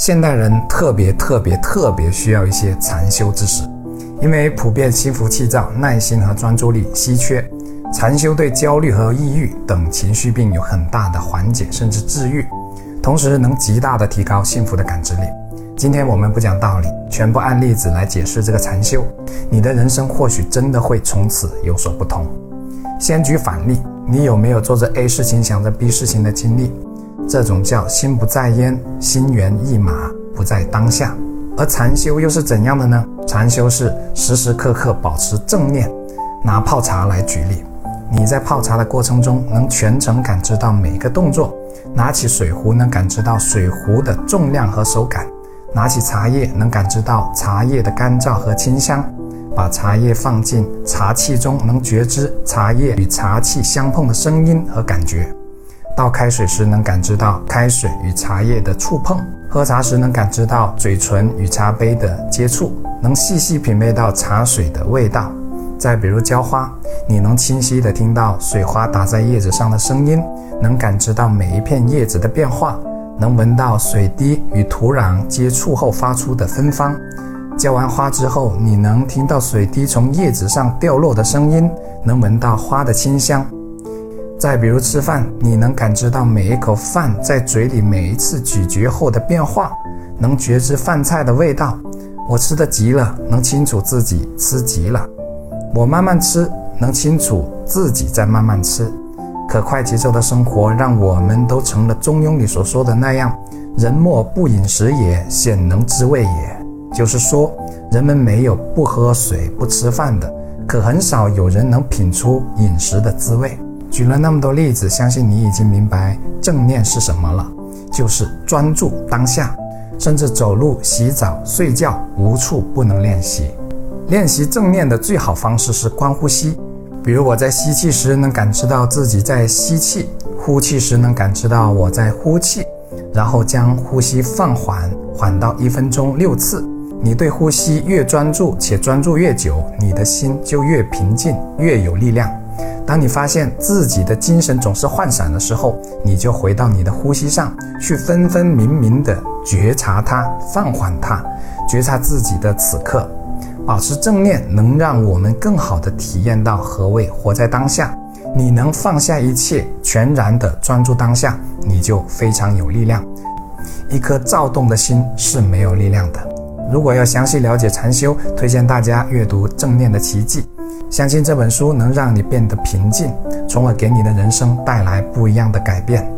现代人特别特别特别需要一些禅修知识，因为普遍心浮气躁、耐心和专注力稀缺。禅修对焦虑和抑郁等情绪病有很大的缓解甚至治愈，同时能极大的提高幸福的感知力。今天我们不讲道理，全部按例子来解释这个禅修，你的人生或许真的会从此有所不同。先举反例，你有没有做着 A 事情想着 B 事情的经历？这种叫心不在焉，心猿意马，不在当下。而禅修又是怎样的呢？禅修是时时刻刻保持正念。拿泡茶来举例，你在泡茶的过程中，能全程感知到每个动作。拿起水壶，能感知到水壶的重量和手感；拿起茶叶，能感知到茶叶的干燥和清香。把茶叶放进茶器中，能觉知茶叶与茶器相碰的声音和感觉。倒开水时能感知到开水与茶叶的触碰，喝茶时能感知到嘴唇与茶杯的接触，能细细品味到茶水的味道。再比如浇花，你能清晰地听到水花打在叶子上的声音，能感知到每一片叶子的变化，能闻到水滴与土壤接触后发出的芬芳。浇完花之后，你能听到水滴从叶子上掉落的声音，能闻到花的清香。再比如吃饭，你能感知到每一口饭在嘴里每一次咀嚼后的变化，能觉知饭菜的味道。我吃的急了，能清楚自己吃急了；我慢慢吃，能清楚自己在慢慢吃。可快节奏的生活让我们都成了《中庸》里所说的那样：“人莫不饮食也，鲜能知味也。”就是说，人们没有不喝水、不吃饭的，可很少有人能品出饮食的滋味。举了那么多例子，相信你已经明白正念是什么了，就是专注当下。甚至走路、洗澡、睡觉，无处不能练习。练习正念的最好方式是观呼吸。比如我在吸气时能感知到自己在吸气，呼气时能感知到我在呼气，然后将呼吸放缓，缓到一分钟六次。你对呼吸越专注，且专注越久，你的心就越平静，越有力量。当你发现自己的精神总是涣散的时候，你就回到你的呼吸上去，分分明明的觉察它，放缓它，觉察自己的此刻。保持正念，能让我们更好的体验到何谓活在当下。你能放下一切，全然的专注当下，你就非常有力量。一颗躁动的心是没有力量的。如果要详细了解禅修，推荐大家阅读《正念的奇迹》。相信这本书能让你变得平静，从而给你的人生带来不一样的改变。